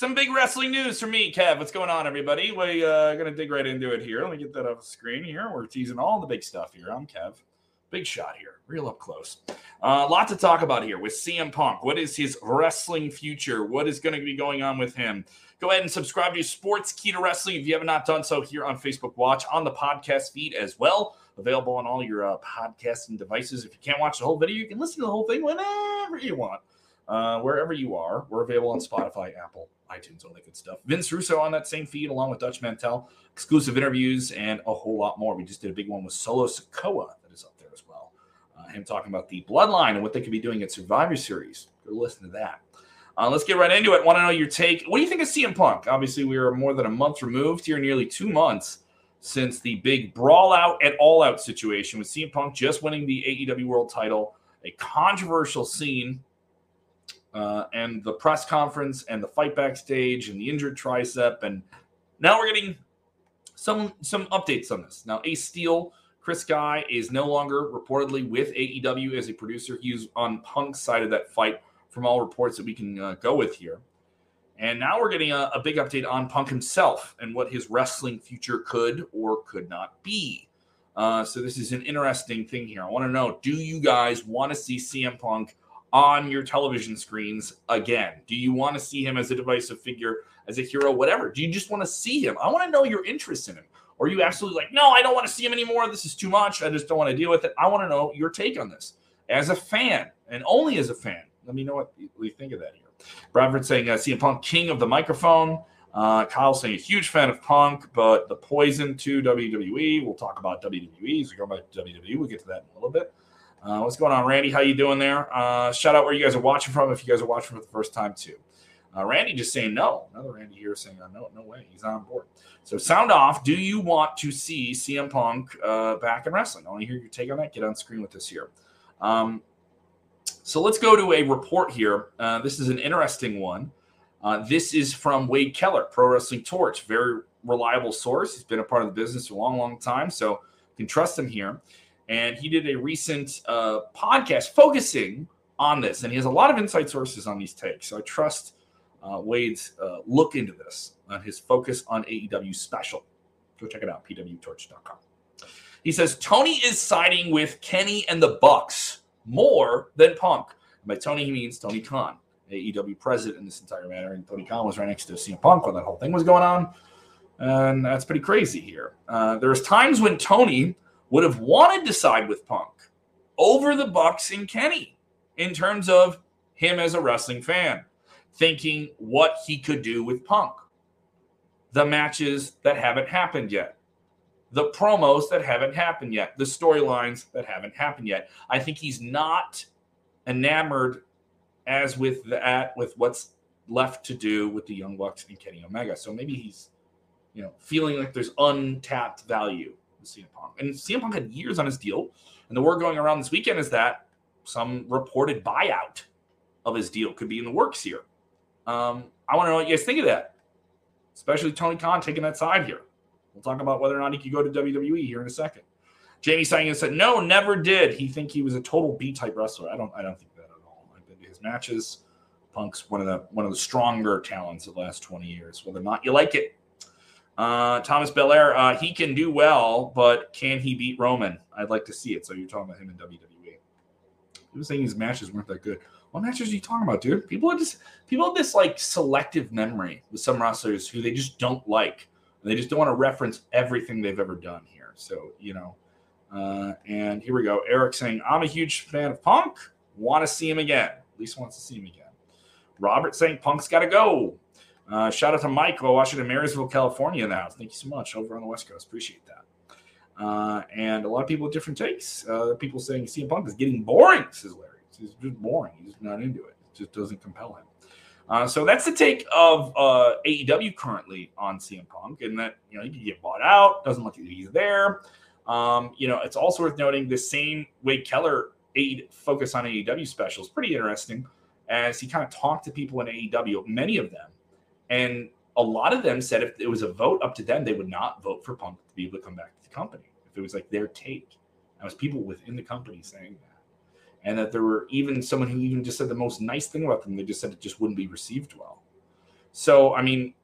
Some big wrestling news from me, Kev. What's going on, everybody? We uh, gonna dig right into it here. Let me get that off the screen here. We're teasing all the big stuff here. I'm Kev. Big shot here, real up close. A uh, lot to talk about here with CM Punk. What is his wrestling future? What is going to be going on with him? Go ahead and subscribe to Sportskeeda Wrestling if you have not done so here on Facebook Watch on the podcast feed as well. Available on all your uh, podcasting devices. If you can't watch the whole video, you can listen to the whole thing whenever you want. Uh, wherever you are, we're available on Spotify, Apple, iTunes, all that good stuff. Vince Russo on that same feed, along with Dutch Mantel, exclusive interviews, and a whole lot more. We just did a big one with Solo Sikoa that is up there as well. Uh, him talking about the bloodline and what they could be doing at Survivor Series. Go listen to that. Uh, let's get right into it. Want to know your take? What do you think of CM Punk? Obviously, we are more than a month removed here, nearly two months since the big brawl out at all out situation with CM Punk just winning the AEW World title, a controversial scene uh, and the press conference and the fight backstage and the injured tricep. And now we're getting some some updates on this. Now ace steel chris guy is no longer reportedly with aew as a producer. He's on punk's side of that fight from all reports that we can uh, go with here. And now we're getting a, a big update on punk himself and what his wrestling future could or could not be. Uh, so this is an interesting thing here. I want to know do you guys want to see cm punk on your television screens again? Do you want to see him as a divisive figure, as a hero, whatever? Do you just want to see him? I want to know your interest in him. Or are you absolutely like, no, I don't want to see him anymore. This is too much. I just don't want to deal with it. I want to know your take on this as a fan and only as a fan. Let me know what you think of that here. Bradford saying, uh, CM Punk, king of the microphone. Uh, Kyle saying, a huge fan of Punk, but the poison to WWE. We'll talk about WWE as we go back to WWE. We'll get to that in a little bit. Uh, what's going on, Randy? How you doing there? Uh, shout out where you guys are watching from if you guys are watching for the first time too. Uh, Randy just saying no. Another Randy here saying uh, no, no way. He's on board. So sound off. Do you want to see CM Punk uh, back in wrestling? I want to hear your take on that. Get on screen with us here. Um, so let's go to a report here. Uh, this is an interesting one. this is from Wade Keller, Pro Wrestling Torch, very reliable source. He's been a part of the business a long, long time, so you can trust him here and he did a recent uh, podcast focusing on this, and he has a lot of inside sources on these takes. So I trust uh, Wade's uh, look into this on his focus on AEW special. Go check it out, pwtorch.com. He says Tony is siding with Kenny and the Bucks more than Punk. And by Tony, he means Tony Khan, AEW president in this entire matter. And Tony Khan was right next to CM Punk when that whole thing was going on. And that's pretty crazy here. Uh, there's times when Tony would have wanted to side with Punk over the Bucks and Kenny in terms of him as a wrestling fan, thinking what he could do with Punk. The matches that haven't happened yet, the promos that haven't happened yet, the storylines that haven't happened yet. I think he's not enamored as with that with what's left to do with the Young Bucks and Kenny Omega. So maybe he's, you know, feeling like there's untapped value CM Punk. And CM Punk had years on his deal. And the word going around this weekend is that some reported buyout of his deal could be in the works here. Um, I want to know what you guys think of that, especially Tony Khan taking that side here. We'll talk about whether or not he could go to WWE here in a second. Jamie Sagan said, "No, never did. He think he was a total B type wrestler. I don't. I don't think that at all. I've been to his matches. Punk's one of the one of the stronger talents of the last twenty years. Whether or not you like it, Uh, Thomas Belair, uh, he can do well, but can he beat Roman? I'd like to see it. So you're talking about him in WWE. He was saying his matches weren't that good. What matches are you talking about, dude? People are just people have this like selective memory with some wrestlers who they just don't like. They just don't want to reference everything they've ever done here. So you know, uh, and here we go. Eric saying, "I'm a huge fan of Punk. Want to see him again. At least wants to see him again." Robert saying, "Punk's got to go." Uh, shout out to Michael watching in Marysville, California house. Thank you so much over on the West Coast. Appreciate that. Uh, and a lot of people with different takes. Uh, people saying CM Punk is getting boring, says Larry. He's just boring. He's not into it. It just doesn't compel him. Uh, so that's the take of uh, AEW currently on CM Punk, and that you know he can get bought out. Doesn't look like he's there. Um, you know, it's also worth noting the same Wade Keller aid focus on AEW specials pretty interesting, as he kind of talked to people in AEW, many of them, and a lot of them said if it was a vote up to them, they would not vote for Punk to be able to come back to the company if it was like their take. That was people within the company saying that and that there were even someone who even just said the most nice thing about them. They just said it just wouldn't be received well. So, I mean,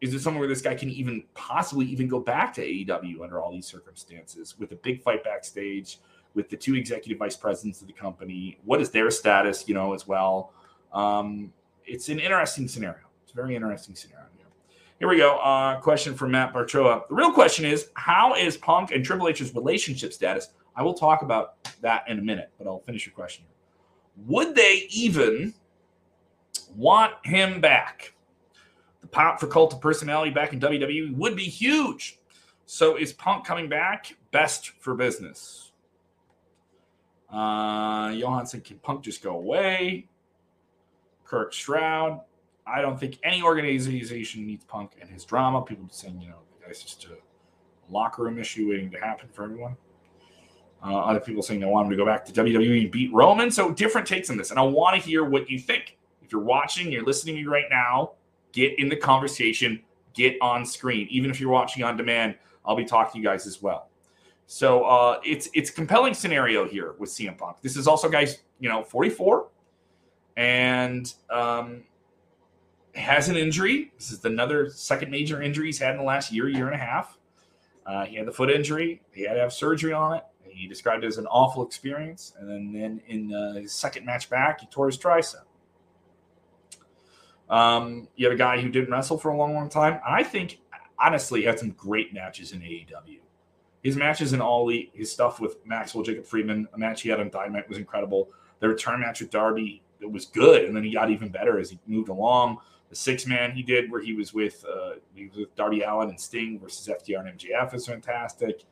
is it somewhere where this guy can even possibly even go back to AEW under all these circumstances with a big fight backstage with the two executive vice presidents of the company? What is their status, you know, as well? Um, it's an interesting scenario. It's a very interesting scenario. Here we go. Uh, question from Matt Bartroa. The real question is how is Punk and Triple H's relationship status I will talk about that in a minute, but I'll finish your question here. Would they even want him back? The pop for cult of personality back in WWE would be huge. So is Punk coming back? Best for business. Uh, Johansson, can Punk just go away? Kirk Stroud. I don't think any organization needs Punk and his drama. People saying, you know, guy's just a locker room issue waiting to happen for everyone. Uh, other people saying they want him to go back to WWE and beat Roman. So different takes on this. And I want to hear what you think. If you're watching, you're listening to me right now, get in the conversation, get on screen. Even if you're watching on demand, I'll be talking to you guys as well. So uh, it's it's compelling scenario here with CM Punk. This is also guys, you know, 44 and um, has an injury. This is another second major injury he's had in the last year, year and a half. Uh, he had the foot injury. He had to have surgery on it. He described it as an awful experience. And then, then in uh, his second match back, he tore his tricep. Um, you have a guy who didn't wrestle for a long, long time. I think, honestly, had some great matches in AEW. His matches in All Elite, his stuff with Maxwell Jacob Friedman, a match he had on Dynamite was incredible. The return match with Darby, it was good, and then he got even better as he moved along. The six man he did, where he was with uh, he was with Darby Allin and Sting versus FTR and MJF, is fantastic.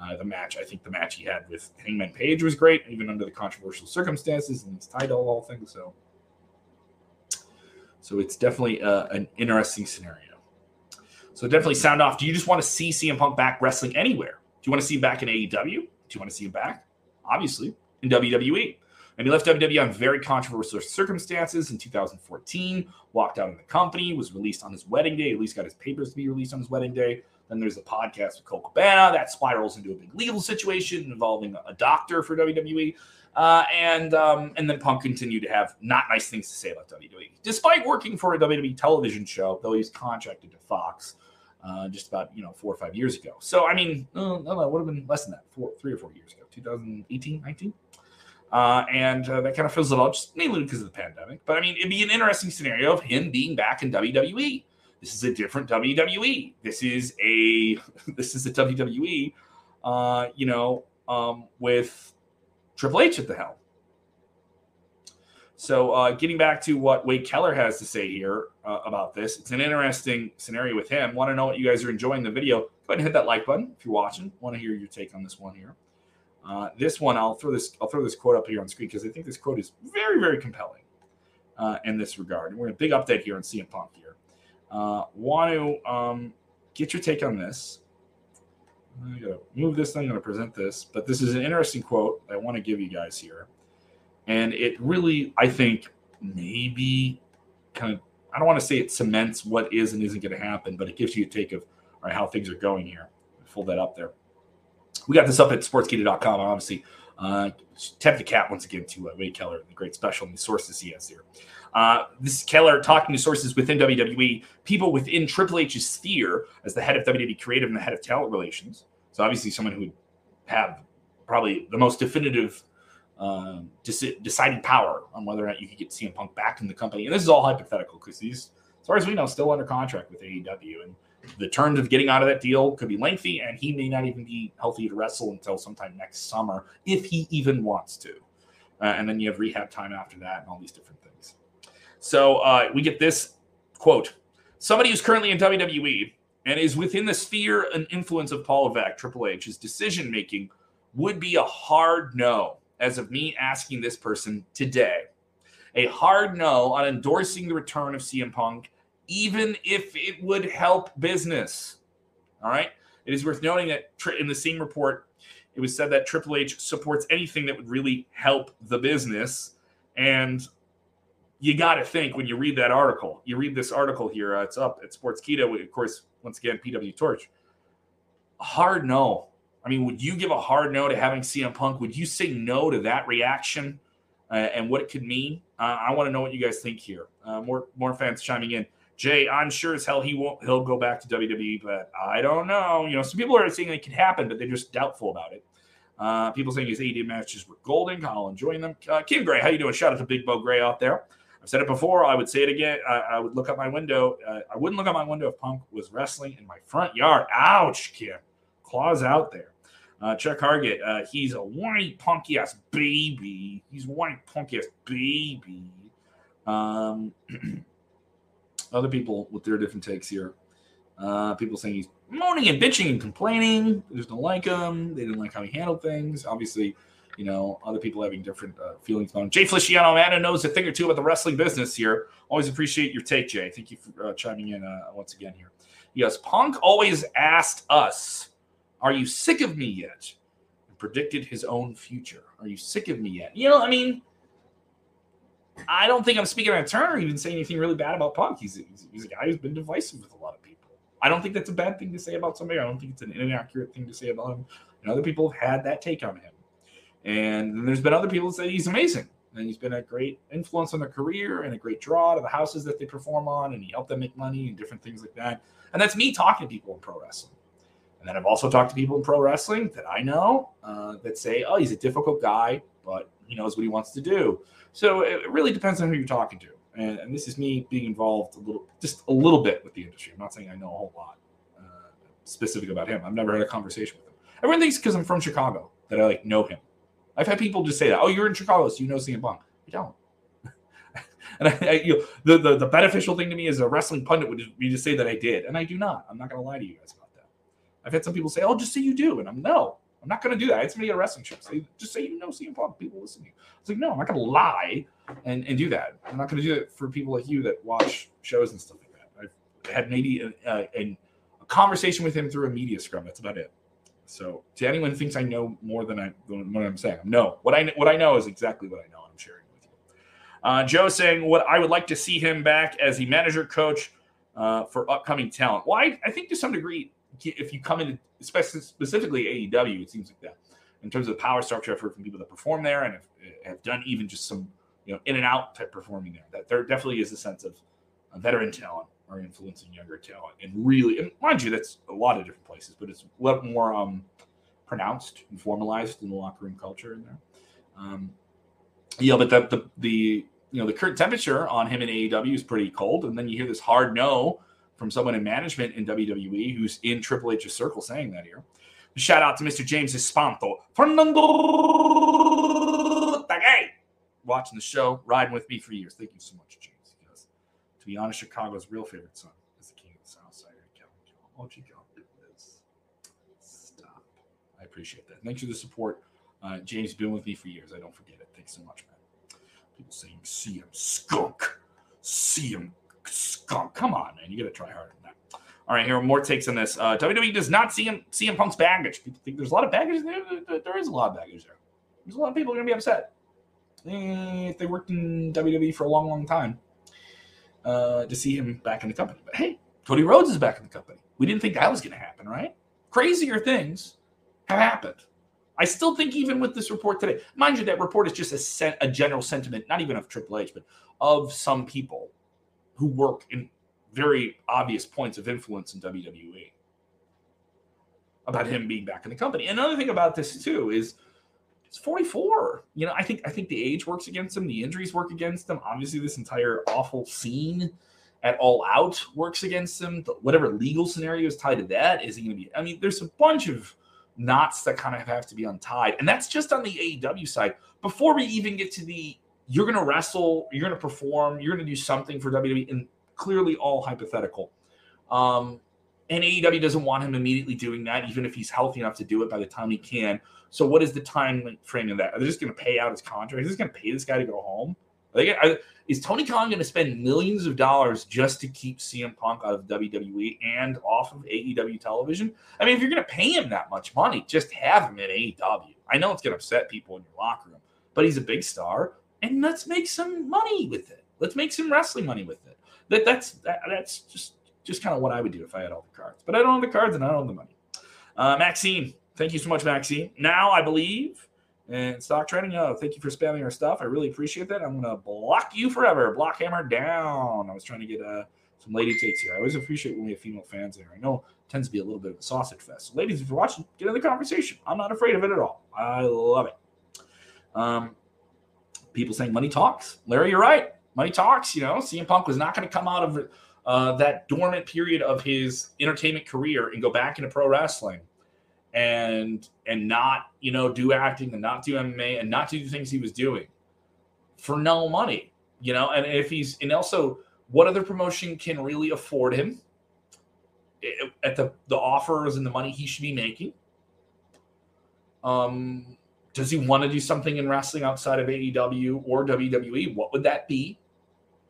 Uh, the match, I think the match he had with Hangman Page was great, even under the controversial circumstances and his title, all things. So, so it's definitely uh, an interesting scenario. So definitely sound off. Do you just want to see CM Punk back wrestling anywhere? Do you want to see him back in AEW? Do you want to see him back? Obviously in WWE. And he left WWE on very controversial circumstances in 2014. Walked out of the company, was released on his wedding day. At least got his papers to be released on his wedding day. Then there's the podcast with Colt Cabana that spirals into a big legal situation involving a doctor for WWE. Uh, and um, and then Punk continued to have not nice things to say about WWE, despite working for a WWE television show, though he's contracted to Fox uh, just about you know four or five years ago. So I mean, uh, no, no, would have been less than that, four, three or four years ago, 2018, 19. Uh, and uh, that kind of fizzled out, just mainly because of the pandemic. But I mean, it'd be an interesting scenario of him being back in WWE. This is a different WWE. This is a this is a WWE, uh, you know, um, with Triple H at the helm. So, uh, getting back to what Wade Keller has to say here uh, about this, it's an interesting scenario with him. Want to know what you guys are enjoying the video? Go ahead and hit that like button if you're watching. Want to hear your take on this one here. Uh, this one, I'll throw this. I'll throw this quote up here on screen because I think this quote is very, very compelling uh, in this regard. And we're in a big update here on CM Punk here. Uh, want to um, get your take on this. I'm to move this. I'm to present this, but this is an interesting quote I want to give you guys here. And it really, I think, maybe kind of, I don't want to say it cements what is and isn't going to happen, but it gives you a take of all right, how things are going here. Fold that up there. We got this up at sportskeeda.com, obviously. Uh, tap the cat once again to uh, Wade Keller, the great special and the sources he has here. Uh, this is Keller talking to sources within WWE, people within Triple H's sphere as the head of WWE Creative and the head of talent relations. So obviously, someone who would have probably the most definitive uh, deciding power on whether or not you could get CM Punk back in the company. And this is all hypothetical because he's, as far as we know, still under contract with AEW. And the terms of getting out of that deal could be lengthy, and he may not even be healthy to wrestle until sometime next summer, if he even wants to. Uh, and then you have rehab time after that and all these different things. So uh, we get this quote Somebody who's currently in WWE and is within the sphere and influence of Paul Levesque, Triple H's decision making would be a hard no as of me asking this person today. A hard no on endorsing the return of CM Punk even if it would help business. All right. It is worth noting that in the same report, it was said that Triple H supports anything that would really help the business. And you got to think when you read that article, you read this article here, uh, it's up at Sportskeeda, of course, once again, PW Torch. Hard no. I mean, would you give a hard no to having CM Punk? Would you say no to that reaction uh, and what it could mean? Uh, I want to know what you guys think here. Uh, more more fans chiming in. Jay, I'm sure as hell he won't. He'll go back to WWE, but I don't know. You know, some people are saying it can happen, but they're just doubtful about it. Uh, people saying his AD matches were golden. I'll enjoy them. Uh, Kim Gray, how you doing? Shout out to Big Bo Gray out there. I've said it before. I would say it again. I, I would look up my window. Uh, I wouldn't look out my window if Punk was wrestling in my front yard. Ouch, Kim. Claws out there. Uh, Chuck Hargett, uh, he's a whiny, punky ass baby. He's whiny, punky ass baby. Um, other people with their different takes here. Uh, people saying he's moaning and bitching and complaining. They just don't like him. They didn't like how he handled things. Obviously, you know, other people having different uh, feelings about him. Jay Feliciano, Amanda knows a thing or two about the wrestling business here. Always appreciate your take, Jay. Thank you for uh, chiming in uh, once again here. Yes, Punk always asked us, Are you sick of me yet? And predicted his own future. Are you sick of me yet? You know, I mean, I don't think I'm speaking on a turn or even saying anything really bad about Punk. He's, he's, he's, a guy who's been divisive with a lot of people. I don't think that's a bad thing to say about somebody. I don't think it's an inaccurate thing to say about him. And other people have had that take on him. And there's been other people that say he's amazing. And he's been a great influence on their career and a great draw to the houses that they perform on. And he helped them make money and different things like that. And that's me talking to people in pro wrestling. And then I've also talked to people in pro wrestling that I know uh, that say, oh, he's a difficult guy, but he knows what he wants to do. So it really depends on who you're talking to. And, and, this is me being involved a little, just a little bit with the industry. I'm not saying I know a whole lot uh, specific about him. I've never had a conversation with him. Everyone thinks because I'm from Chicago that I like know him. I've had people just say that. Oh, you're in Chicago, so you know CM Punk. I don't. and I, I, you know, the, the the beneficial thing to me as a wrestling pundit would be to say that I did, and I do not. I'm not going to lie to you guys about that. I've had some people say, "Oh, just say you do," and I'm no. I'm not going to do that. I had somebody at a wrestling show say, just say you know CM Punk. People listen to you. It's like, no, I'm not going to lie and, and do that. I'm not going to do it for people like you that watch shows and stuff like that. I've had maybe a, a, a, conversation with him through a media scrum. That's about it. So to anyone who thinks I know more than I what I'm saying, no. What I what I know is exactly what I know. I'm sharing with you. Uh, Joe saying what I would like to see him back as the manager coach uh, for upcoming talent. Well, I, I think to some degree if you come in specifically AEW, it seems like that in terms of the power structure. I've heard from people that perform there and have, have done even just some you know in and out type performing there. That there definitely is a sense of a veteran talent or influencing younger talent, and really, and mind you, that's a lot of different places, but it's a lot more um, pronounced and formalized in the locker room culture in there. Um, yeah, but the, the the you know the current temperature on him in AEW is pretty cold, and then you hear this hard no from someone in management in WWE who's in Triple H's circle saying that here. Shout out to Mr. James Espanto. Fernando watching the show, riding with me for years. Thank you so much, James. Because to be honest, Chicago's real favorite son is the king of the South Side, Oh, go. Stop. I appreciate that. Thanks for the support. Uh, James been with me for years. I don't forget it. Thanks so much, man. People saying, see him skunk. See him skunk. Come on, man. You got to try harder than that. All right, here are more takes on this. Uh, WWE does not see him CM Punk's baggage. People think there's a lot of baggage there. There is a lot of baggage there. There's a lot of people going to be upset eh, if they worked in WWE for a long, long time uh, to see him back in the company. But hey, Cody Rhodes is back in the company. We didn't think that was going to happen, right? Crazier things have happened. I still think, even with this report today, mind you, that report is just a, sen- a general sentiment, not even of Triple H, but of some people who work in very obvious points of influence in WWE about him being back in the company. Another thing about this too is it's 44. You know, I think I think the age works against him, the injuries work against him. Obviously, this entire awful scene at all out works against him. Whatever legal scenario is tied to that is he going to be? I mean, there's a bunch of knots that kind of have to be untied, and that's just on the AEW side. Before we even get to the you're going to wrestle, you're going to perform, you're going to do something for WWE, and clearly all hypothetical. Um, and AEW doesn't want him immediately doing that, even if he's healthy enough to do it by the time he can. So, what is the time frame of that? Are they just going to pay out his contract? Is this going to pay this guy to go home? Is Tony Khan going to spend millions of dollars just to keep CM Punk out of WWE and off of AEW television? I mean, if you're going to pay him that much money, just have him in AEW. I know it's going to upset people in your locker room, but he's a big star, and let's make some money with it. Let's make some wrestling money with it. That that's that, that's just just kind of what I would do if I had all the cards. But I don't own the cards and I don't own the money. Uh, Maxine, thank you so much, Maxine. Now I believe and stock trading. Oh, thank you for spamming our stuff. I really appreciate that. I'm gonna block you forever. Block hammer down. I was trying to get uh, some lady takes here. I always appreciate when we have female fans there. I know it tends to be a little bit of a sausage fest. So ladies, if you're watching, get in the conversation. I'm not afraid of it at all. I love it. Um, people saying money talks. Larry, you're right. Money talks. You know, CM Punk was not going to come out of uh, that dormant period of his entertainment career and go back into pro wrestling and and not you know do acting and not do MMA and not do the things he was doing for no money, you know. And if he's and also what other promotion can really afford him at the the offers and the money he should be making? Um, does he want to do something in wrestling outside of AEW or WWE? What would that be?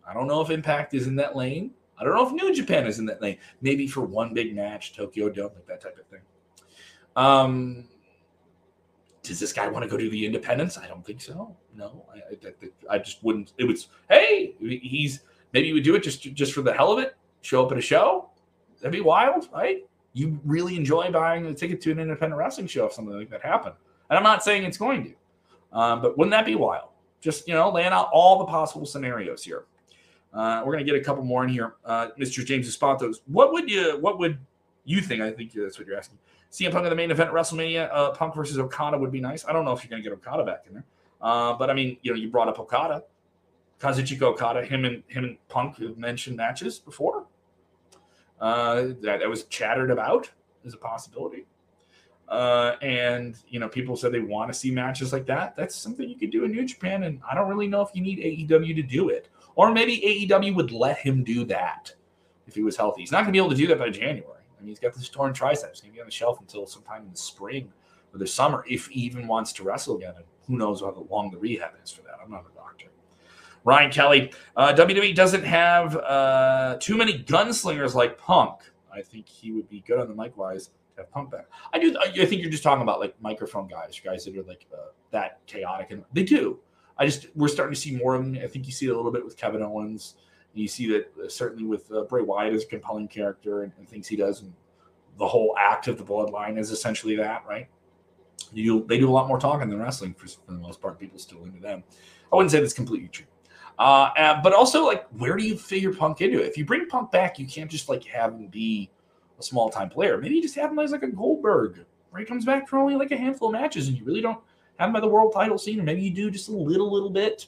I don't know if Impact is in that lane. I don't know if New Japan is in that lane. Maybe for one big match, Tokyo Dome, like that type of thing. Um, does this guy want to go to the independents? I don't think so. No, I, I, I, just wouldn't. It was, hey, he's maybe he would do it just just for the hell of it. Show up at a show. That'd be wild, right? You really enjoy buying a ticket to an independent wrestling show if something like that happened. And I'm not saying it's going to, um, but wouldn't that be wild? Just you know, laying out all the possible scenarios here. Uh, we're gonna get a couple more in here. Uh, Mr. James Espantos, what would you what would you think? I think that's what you're asking. CM Punk in the main event at WrestleMania, uh, Punk versus Okada would be nice. I don't know if you're going to get Okada back in there, uh, but I mean, you know, you brought up Okada, Kazuchika Okada, him and him and Punk have mentioned matches before. Uh, that, that was chattered about as a possibility. Uh, and you know, people said they want to see matches like that. That's something you could do in New Japan, and I don't really know if you need AEW to do it, or maybe AEW would let him do that if he was healthy. He's not going to be able to do that by January I mean, he's got this torn tricep. He's going to be on the shelf until sometime in the spring or the summer if he even wants to wrestle again. And who knows how long the rehab is for that. I'm not a doctor. Ryan Kelly, uh, WWE doesn't have uh, too many gunslingers like Punk. I think he would be good on the mic wise to have. I do. I think you're just talking about like microphone guys, guys that are like uh, that chaotic, and they do. I just we're starting to see more of them. I think you see it a little bit with Kevin Owens you see that uh, certainly with uh, Bray Wyatt as a compelling character and, and, things he does, and the whole act of the bloodline is essentially that, right? You they do a lot more talking than wrestling for, for the most part. People still into them. I wouldn't say that's completely true. Uh, uh, but also, like, where do you figure Punk into it? If you bring Punk back, you can't just like have him be a small time player. Maybe you just have him as like a Goldberg, where he comes back for only like a handful of matches, and you really don't have him by the world title scene, or maybe you do just a little, little bit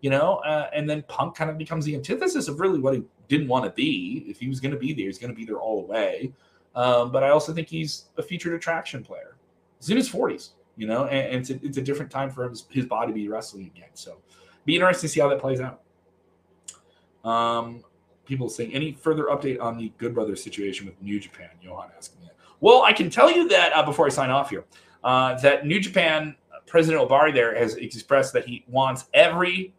you know, uh, and then Punk kind of becomes the antithesis of really what he didn't want to be. If he was going to be there, he's going to be there all the way. Um, but I also think he's a featured attraction player. He's in his 40s, you know, and, and it's, a, it's, a, different time for his, his body to be wrestling again. So be interesting to see how that plays out. Um, people saying any further update on the Good Brothers situation with New Japan? Johan asking that. Well, I can tell you that uh, before I sign off here, uh, that New Japan President Ohbari there has expressed that he wants every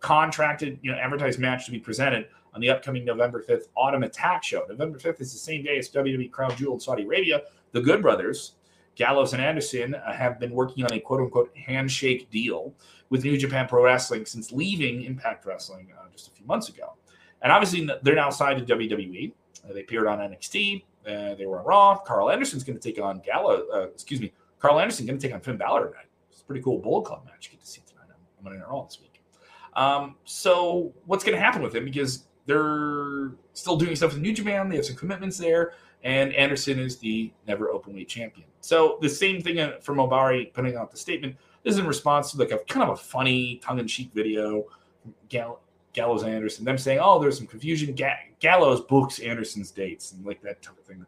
contracted, you know, advertised match to be presented on the upcoming November 5th Autumn Attack show. November 5th is the same day as WWE Crown Jewel in Saudi Arabia. The Good Brothers, Gallows and Anderson, uh, have been working on a quote unquote handshake deal with New Japan Pro Wrestling since leaving Impact Wrestling uh, just a few months ago. And obviously, they're now signed to WWE. Uh, they appeared on NXT. Uh, they were on Raw. Karl Anderson's going to take on Gallows, uh, excuse me, Karl Anderson going to take on Finn Balor tonight. It's a pretty cool Bullet Club match. Get to see tonight on Monday Night Raw this week. Um, so what's going to happen with him? Because they're still doing stuff with New Japan. They have some commitments there, and Anderson is the NEVER Openweight champion. So the same thing uh, from Ohbari putting out the statement. This is in response to like a kind of a funny tongue-in-cheek video Gall- Gallows and Anderson, them saying, "Oh, there's some confusion. Ga- Gallows books Anderson's dates and like that type of thing,"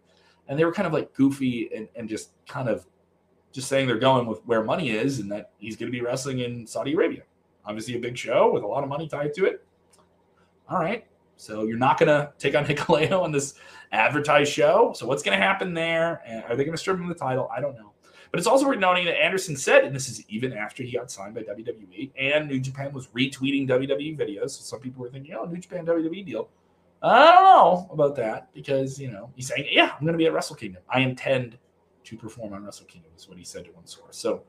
and they were kind of like goofy and, and just kind of just saying they're going with where money is and that he's going to be wrestling in Saudi Arabia. Obviously, a big show with a lot of money tied to it. All right, so you're not going to take on Hikuleo on this advertised show. So what's going to happen there? Are they going to strip him the title? I don't know. But it's also worth noting that Anderson said, and this is even after he got signed by WWE, and New Japan was retweeting WWE videos. So some people were thinking, oh, New Japan WWE deal. I don't know about that because, you know, he's saying, yeah, I'm going to be at Wrestle Kingdom. I intend to perform on Wrestle Kingdom, is what he said to one source. So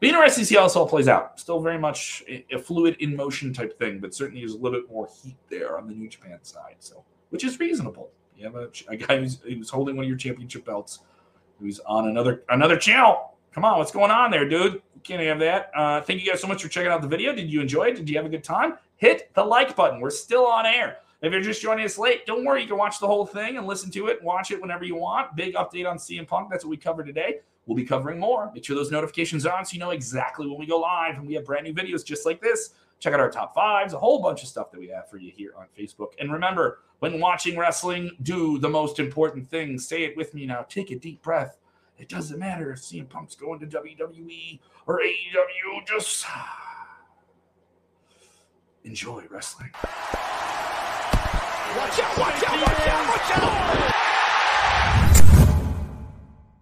be interesting to see how this all plays out. Still very much a fluid in motion type thing, but certainly there's a little bit more heat there on the New Japan side. So, which is reasonable. You have a, a guy who's, who's holding one of your championship belts who's on another another channel. Come on, what's going on there, dude? You can't have that. Uh, thank you guys so much for checking out the video. Did you enjoy it? Did you have a good time? Hit the like button. We're still on air. If you're just joining us late, don't worry. You can watch the whole thing and listen to it. Watch it whenever you want. Big update on CM Punk. That's what we covered today. We'll be covering more. Make sure those notifications are on so you know exactly when we go live. And we have brand new videos just like this. Check out our top fives, a whole bunch of stuff that we have for you here on Facebook. And remember, when watching wrestling, do the most important thing. Say it with me now. Take a deep breath. It doesn't matter if CM Punk's going to WWE or AEW. Just enjoy wrestling. Watch out, watch out, watch out, watch out!